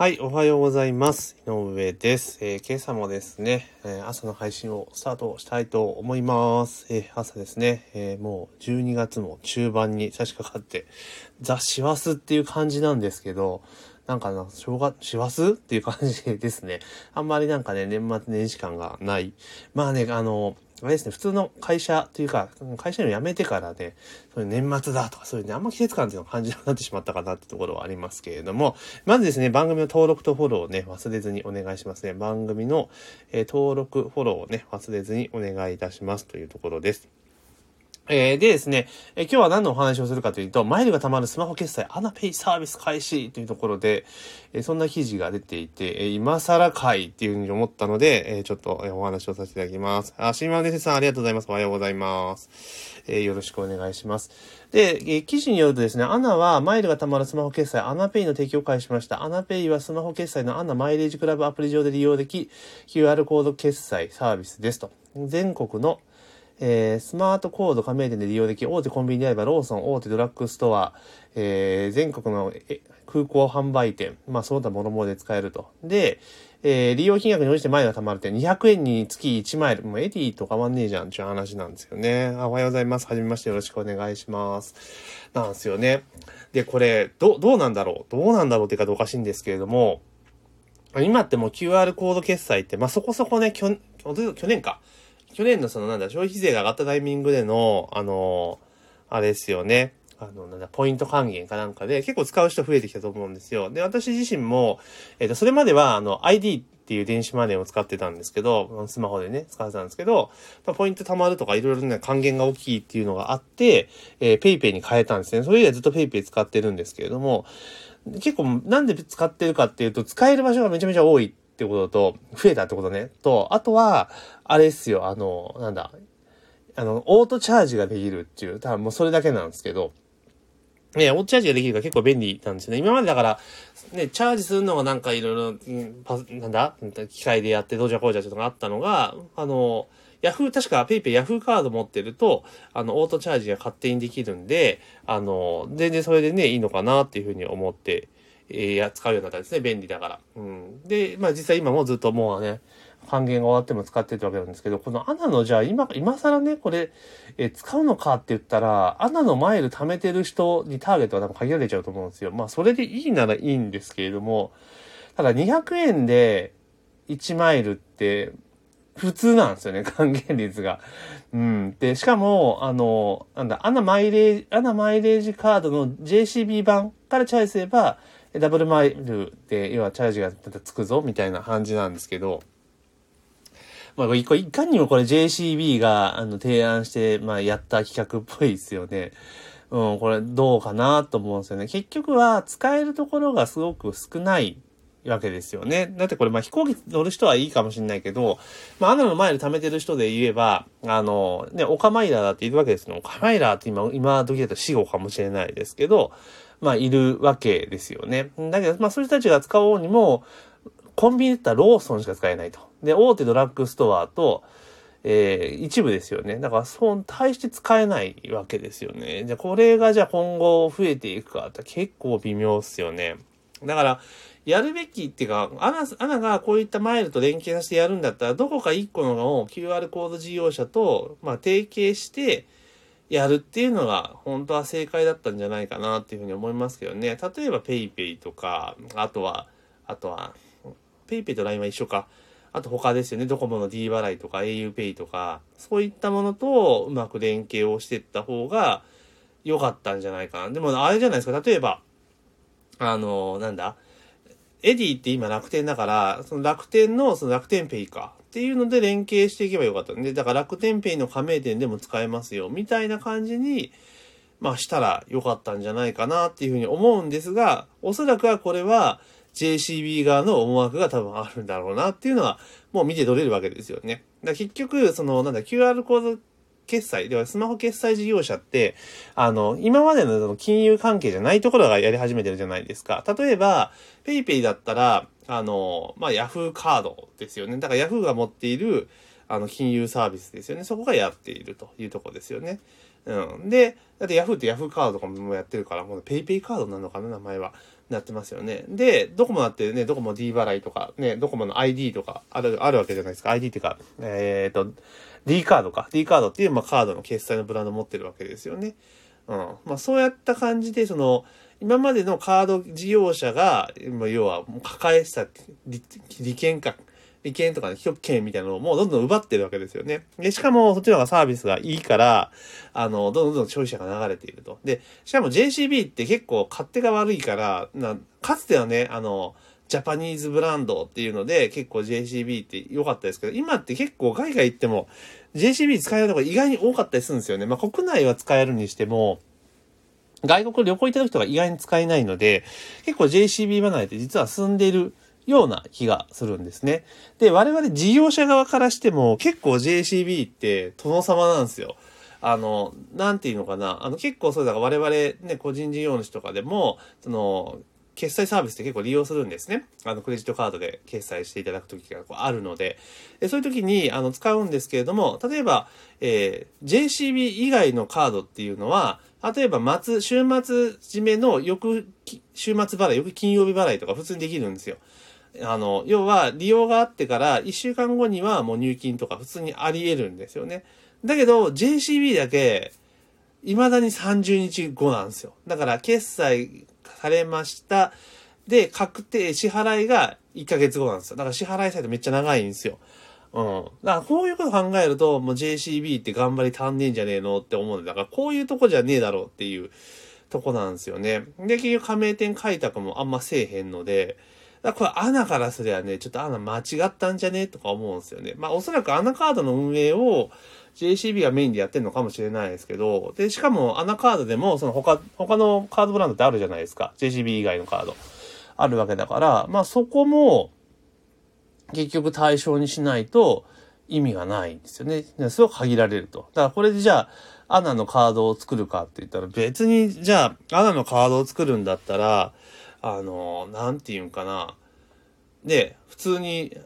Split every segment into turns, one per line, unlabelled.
はい、おはようございます。井上です。えー、今朝もですね、えー、朝の配信をスタートしたいと思います。えー、朝ですね、えもう12月も中盤に差し掛かって、ザ・師走っていう感じなんですけど、なんかな、正月、師走っていう感じですね。あんまりなんかね、年末年始感がない。まあね、あの、あれですね、普通の会社というか、会社員を辞めてからね、そういう年末だとか、そういうね、あんま季節感っていうのを感じなくなってしまったかなってところはありますけれども、まずですね、番組の登録とフォローをね、忘れずにお願いしますね。番組の、えー、登録、フォローをね、忘れずにお願いいたしますというところです。えー、でですね、えー、今日は何のお話をするかというと、マイルが貯まるスマホ決済アナペイサービス開始というところで、えー、そんな記事が出ていて、え今更かいっていうふうに思ったので、えちょっと、えお話をさせていただきます。あ、シーマンデセさんありがとうございます。おはようございます。えよろしくお願いします。で、え記事によるとですね、 ANA はマイルが貯まるスマホ決済 ANA Pay の提供を開始しました。 ANA Pay はスマホ決済の ANA マイレージクラブアプリ上で利用でき、QR コード決済サービスですと。全国のえー、 Smart Code 加盟店で利用でき、大手コンビニであればローソン、大手ドラッグストア、えー、全国の空港販売店、まあ、その他諸々で使えると。で、えー、利用金額に応じてマイルが貯まるって、200円につき1マイル。もう Edy と変わんねえじゃんっていう話なんですよね。あおはようございます。はじめましてよろしくお願いします。なんですよね。で、これ、ど、どうなんだろうどうなんだろうっていうかおかしいんですけれども、今ってもう QR コード決済って、まあ、そこそこね、去去年か。去年のそのなんだ、消費税が上がったタイミングでの、あの、あれですよね。あの、なんだ、ポイント還元かなんかで結構使う人増えてきたと思うんですよ。で、私自身も、えっ、ー、と、それまでは、あの、ID っていう電子マネーを使ってたんですけど、スマホでね、使ってたんですけど、まあ、ポイント貯まるとかいろいろね、還元が大きいっていうのがあって、えー、PayPay に変えたんですね。それ以来ずっと PayPay 使ってるんですけれども、結構なんで使ってるかっていうと、使える場所がめちゃめちゃ多いってことと、増えたってことね。と、あとは、あれですよ、あの、なんだ、あの、オートチャージができるっていう、多分もうそれだけなんですけど、ね、オートチャージができるから結構便利なんですよね。今までだから、ね、チャージするのがなんかいろいろ、なんだ？機械でやってどうじゃこうじゃっていうのがあったのが、あの、ヤフー、確か PayPay ヤフーカード持ってると、あの、オートチャージが勝手にできるんで、あの、全然それでね、いいのかなっていうふうに思ってえや、使うようになったんですね。便利だから。うん。で、まあ実際今もずっともうね、還元が終わっても使ってるわけなんですけど、このアナのじゃあ今、今更ね、これ、え使うのかって言ったら、アナのマイル貯めてる人にターゲットは多分限られちゃうと思うんですよ。まあそれでいいならいいんですけれども、ただ200円で1マイルって、普通なんですよね、還元率が。うん。で、しかも、あの、なんだ、アナマイレージ、アナマイレージカードの JCB 版からチャイすれば、ダブルマイルで、要はチャージがまたつくぞ、みたいな感じなんですけど、まあ、いかにもこれ JCB が、あの、提案して、まあ、やった企画っぽいですよね。うん、これどうかなと思うんですよね。結局は使えるところがすごく少ないわけですよね。だってこれ、まあ飛行機乗る人はいいかもしれないけど、まあアナの前で貯めてる人で言えば、あの、ね、オカマイラーだっているわけですよ。オカマイラーって今、今時だと死後かもしれないですけど、まあ、いるわけですよね。だけど、まあ、そういう人たちが使おうにも、コンビニだったらローソンしか使えないと。で、大手ドラッグストアと、えー、一部ですよね。だから、そう、対して使えないわけですよね。じゃこれがじゃあ今後増えていくかって結構微妙っすよね。だから、やるべきっていうか、アナ、アナがこういったマイルと連携させてやるんだったら、どこか一個のを QR コード事業者と、まあ、提携して、やるっていうのが本当は正解だったんじゃないかなっていうふうに思いますけどね。例えば PayPay とか、あとは、あとは、PayPay と LINE は一緒か。あと他ですよね。ドコモの D 払いとか auPay とか、そういったものとうまく連携をしていった方が良かったんじゃないかな。でもあれじゃないですか。例えば、あの、なんだ？ Edy って今楽天だから、その楽天のその楽天ペイか。っていうので連携していけばよかったんで、だから楽天ペイの加盟店でも使えますよ、みたいな感じに、まあしたらよかったんじゃないかなっていうふうに思うんですが、おそらくはこれは JCB 側の思惑が多分あるんだろうなっていうのは、もう見て取れるわけですよね。だ結局、その、なんだ、QR コード決済、ではスマホ決済事業者って、あの、今までの金融関係じゃないところがやり始めてるじゃないですか。例えば、PayPay だったら、あの、まあ、Yahoo カードですよね。だから Yahoo が持っている、あの、金融サービスですよね。そこがやっているというとこですよね。うん。で、だって Yahoo って Yahoo カードとかもやってるから、もう PayPay カードなのかな、名前は。なってますよね。で、ドコモだってね、ドコモ D 払いとか、ね、ドコモの ID とかある、あるわけじゃないですか。ID っていうか、えっ、ー、と、D カードか。D カードっていう、まあ、カードの決済のブランド持ってるわけですよね。うん。まあ、そうやった感じで、その、今までのカード事業者が、要は、抱えてた利権か、利権とかね、局権みたいなのをもうどんどん奪ってるわけですよね。で、しかもそっちの方がサービスがいいから、あの、どんどん消費者が流れていると。で、しかも JCB って結構勝手が悪いから、なかつてはね、あの、ジャパニーズブランドっていうので結構 JCB って良かったですけど、今って結構海外行っても JCB 使えるとこ意外に多かったりするんですよね。まあ国内は使えるにしても、外国旅行行った時とか意外に使えないので、結構 JCB 離れって実は進んでいるような気がするんですね。で、我々事業者側からしても結構 JCB って殿様なんですよ。あの、なんていうのかな。あの、結構そうだから我々ね、個人事業主とかでも、その、決済サービスって結構利用するんですね。あの、クレジットカードで決済していただくときがあるのでで、そういうときに、あの、使うんですけれども、例えば、えー、JCB 以外のカードっていうのは、例えば、末、週末締めの翌、週末払い、翌金曜日払いとか普通にできるんですよ。あの、要は、利用があってから1週間後にはもう入金とか普通にあり得るんですよね。だけど、JCB だけ、未だに30日後なんですよ。だから、決済されました。で、確定、支払いが1ヶ月後なんですよ。だから支払いサイトめっちゃ長いんですよ。うん。だからこういうこと考えると、もう JCB って頑張り足んねえんじゃねえのって思うんだから、こういうとこじゃねえだろうっていうとこなんですよね。で、結局加盟店開拓もあんませえへんので、だからこれ、アナからすりゃね、ちょっとアナ間違ったんじゃねとか思うんですよね。まあ、おそらくアナカードの運営を JCB がメインでやってるのかもしれないですけど、で、しかもアナカードでも、その他、他のカードブランドってあるじゃないですか。JCB 以外のカード。あるわけだから、まあそこも、結局対象にしないと意味がないんですよね。それを限られると。だからこれでじゃあ、アナのカードを作るかって言ったら、別に、じゃあ、アナのカードを作るんだったら、あの、なんて言うんかな。で、普通に、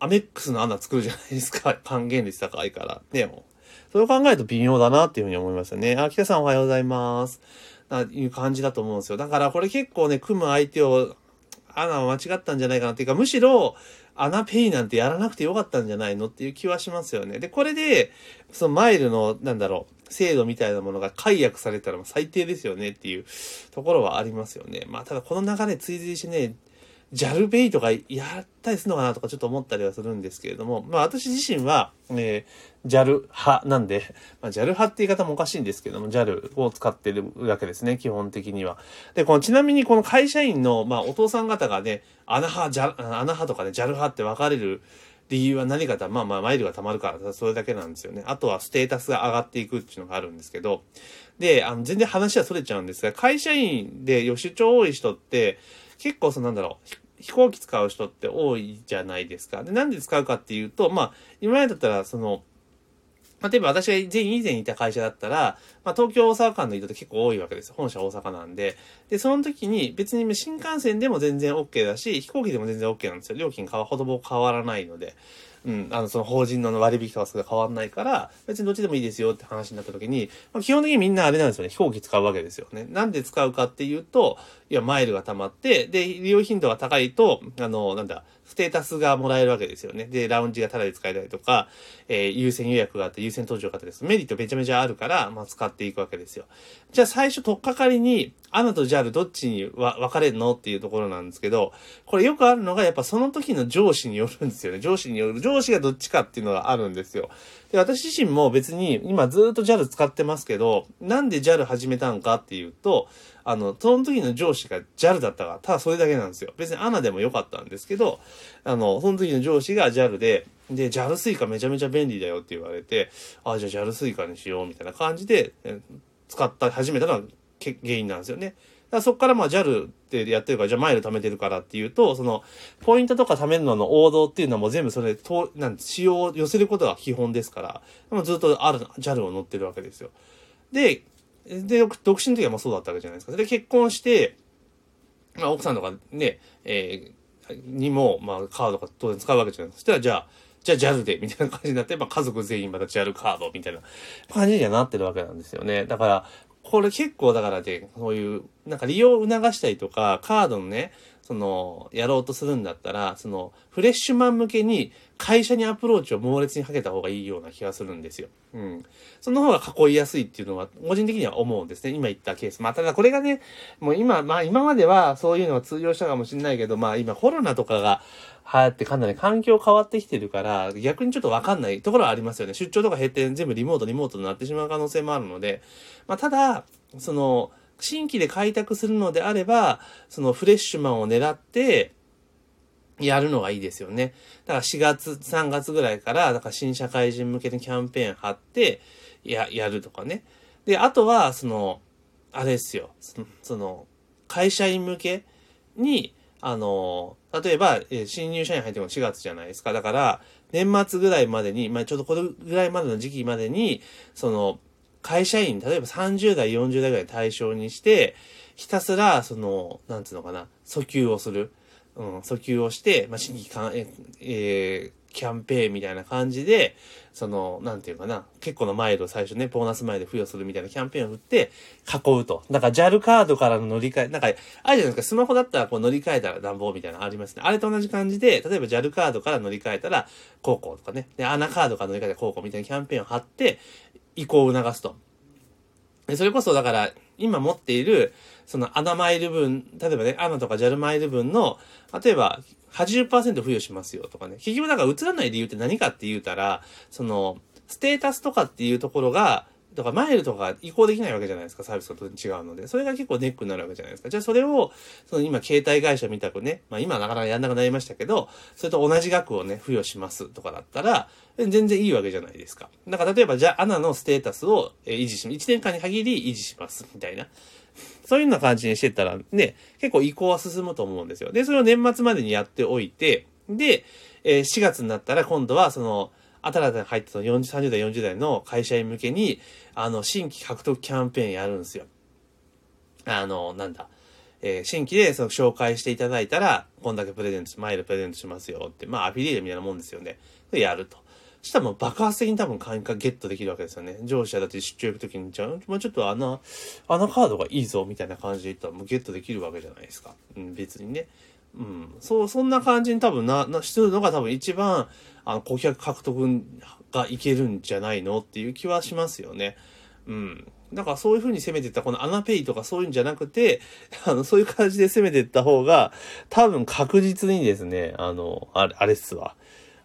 アメックスの穴作るじゃないですか。還元率高いから。ね、も。それを考えると微妙だなっていうふうに思いますよね。あ、北さんおはようございます。ないう感じだと思うんですよ。だからこれ結構ね、組む相手を、穴は間違ったんじゃないかなっていうか、むしろ、アナペイなんてやらなくてよかったんじゃないのっていう気はしますよね。で、これで、そのマイルの、なんだろう、制度みたいなものが解約されたら最低ですよねっていうところはありますよね。まあ、ただこの流れ追随しね、ジャルベイとかやったりするのかなとかちょっと思ったりはするんですけれども、まあ私自身は、えー、JAL 派なんで、まあ JAL 派って言い方もおかしいんですけども、JAL を使ってるわけですね、基本的には。で、このちなみにこの会社員の、まあお父さん方がね、アナ派、ジャアナ派とかね、JAL 派って分かれる理由は何かとまあまあマイルが貯まるからそれだけなんですよね。あとはステータスが上がっていくっていうのがあるんですけど、で、あの全然話は逸れちゃうんですが、会社員で出張多い人って、結構そのなんだろう、飛行機使う人って多いじゃないですか。で、なんで使うかっていうと、まあ、今までだったら、その、例えば私が全員以前いた会社だったら、まあ、東京大阪間の移動って結構多いわけです。本社大阪なんで。で、その時に別に新幹線でも全然 OK だし、飛行機でも全然 OK なんですよ。料金ほども変わらないので。うん、あの、その法人の割引とかそれ変わんないから、別にどっちでもいいですよって話になった時に、まあ、基本的にみんなあれなんですよね。飛行機使うわけですよね。なんで使うかっていうと、いや、マイルが溜まって、で、利用頻度が高いと、あの、なんだ、ステータスがもらえるわけですよね。で、ラウンジがタダで使えたりとか、えー、優先予約があって優先登場があってです。メリットめちゃめちゃあるから、まあ、使っていくわけですよ。じゃあ最初、とっかかりに、アナと JAL どっちに分かれるのっていうところなんですけど、これよくあるのが、やっぱその時の上司によるんですよね。上司による。上司がどっちかっていうのがあるんですよ。で、私自身も別に、今ずっと JAL 使ってますけど、なんで JAL 始めたんかっていうと、あの、その時の上司が JAL だったから、ただそれだけなんですよ。別に ANA でもよかったんですけど、あの、その時の上司が JAL で、で、JAL スイカめちゃめちゃ便利だよって言われて、あ、じゃあ JAL スイカにしようみたいな感じで、使った、始めたのが原因なんですよね。だそこからまあ JAL ってやってるから、じゃあマイル貯めてるからっていうと、その、ポイントとか貯めるのの王道っていうのはもう全部それ、と、なん使用を寄せることが基本ですから、もずっとある、JAL を乗ってるわけですよ。で、で、独身の時はもうそうだったわけじゃないですか。で、結婚して、まあ、奥さんとかね、えー、にも、まあ、カードが当然使うわけじゃないですか。そしたら、じゃあ、じゃあ JAL で、みたいな感じになって、まあ、家族全員また JAL カードみたいな感じにはなってるわけなんですよね。だから、これ結構だからね、そういう、なんか利用を促したりとか、カードのね、その、やろうとするんだったら、その、フレッシュマン向けに会社にアプローチを猛烈にかけた方がいいような気がするんですよ。うん。その方が囲いやすいっていうのは、個人的には思うんですね。今言ったケース。まあ、ただこれがね、もう今、まあ今まではそういうのは通用したかもしれないけど、まあ今コロナとかが流行ってかなり環境変わってきてるから、逆にちょっとわかんないところはありますよね。出張とか減って全部リモートリモートになってしまう可能性もあるので、まあただ、その、新規で開拓するのであれば、そのフレッシュマンを狙って、やるのがいいですよね。だから4月、3月ぐらいから、だから新社会人向けのキャンペーン貼って、や、やるとかね。で、あとは、その、あれですよ。その、会社員向けに、あの、例えば、え新入社員入っても4月じゃないですか。だから、年末ぐらいまでに、まあ、ちょっとこれぐらいまでの時期までに、その、会社員、例えば30代、40代ぐらい対象にして、ひたすら、その、なんつうのかな、訴求をする。うん、訴求をして、まあ、新規かえ、えー、キャンペーンみたいな感じで、その、なんていうかな、結構のマイルを最初ね、ボーナスマイル付与するみたいなキャンペーンを振って囲うと。なんか JAL カードからの乗り換え、なんか、あるじゃないですか、スマホだったらこう乗り換えたら暖房みたいなのありますね。あれと同じ感じで、例えば JAL カードから乗り換えたら、高校とかね、で、アナカードから乗り換えたら高校みたいなキャンペーンを貼って、移行を促すと。で、それこそだから、今持っている、そのアナマイル分、例えばね、アナとかジャルマイル分の、例えば80%付与しますよとかね。結局だから映らない理由って何かって言うたら、その、ステータスとかっていうところが、だからマイルとか移行できないわけじゃないですか、サービスが違うので。それが結構ネックになるわけじゃないですか。じゃあそれを、その今携帯会社みたくね、まあ今なかなかやんなくなりましたけど、それと同じ額をね、付与しますとかだったら、全然いいわけじゃないですか。だから例えばじゃあアナのステータスを維持し、1年間に限り維持します、みたいな。そういうような感じにしてたらね、結構移行は進むと思うんですよ。で、それを年末までにやっておいて、で、えー、4月になったら今度はその、新たに入ったその40、30代、40代の会社員向けに、あの、新規獲得キャンペーンやるんですよ。あの、なんだ。えー、新規でその紹介していただいたら、こんだけプレゼント、マイルプレゼントしますよって、まあ、アフィリエイトみたいなもんですよね。で、やると。そしたらもう爆発的に多分会員がゲットできるわけですよね。上司はだって出張行くときに、じゃあ、まあ、ちょっと穴、穴カードがいいぞ、みたいな感じで言ったらもうゲットできるわけじゃないですか。うん、別にね。うん。そう、そんな感じに多分な、な、してるのが多分一番、あの、顧客獲得がいけるんじゃないのっていう気はしますよね。うん。だからそういう風に攻めてった、このアナペイとかそういうんじゃなくて、あの、そういう感じで攻めてった方が、多分確実にですね、あの、あれ、あれっすわ。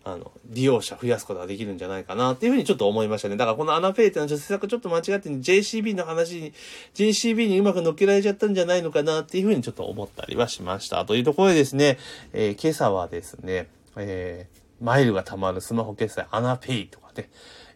あの、利用者増やすことができるんじゃないかなっていうふうにちょっと思いましたね。だからこのアナペイってのは施策ちょっと間違って JCB の話に、JCB にうまく乗っけられちゃったんじゃないのかなっていうふうにちょっと思ったりはしました。というところでですね、えー、今朝はですね、えー、マイルが貯まるスマホ決済アナペイとかね、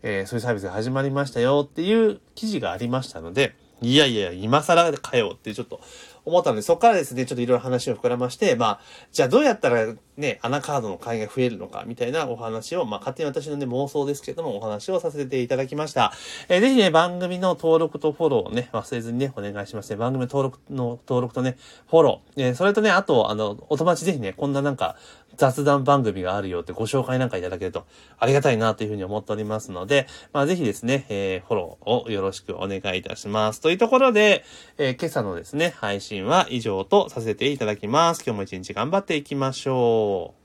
えー、そういうサービスが始まりましたよっていう記事がありましたので、いやいや、今更かよってちょっと思ったので、そこからですね、ちょっといろいろ話を膨らまして、まあ、じゃあどうやったらね、穴カードの会が増えるのか、みたいなお話を、まあ、勝手に私のね、妄想ですけども、お話をさせていただきました。えー、ぜひね、番組の登録とフォローをね、忘れずにね、お願いしますね。番組の登録の、登録とね、フォロー。えー、それとね、あと、あの、お友達ぜひね、こんななんか、雑談番組があるよってご紹介なんかいただけるとありがたいなというふうに思っておりますので、まあぜひですね、えー、フォローをよろしくお願いいたします。というところで、えー、今朝のですね、配信は以上とさせていただきます。今日も一日頑張っていきましょう。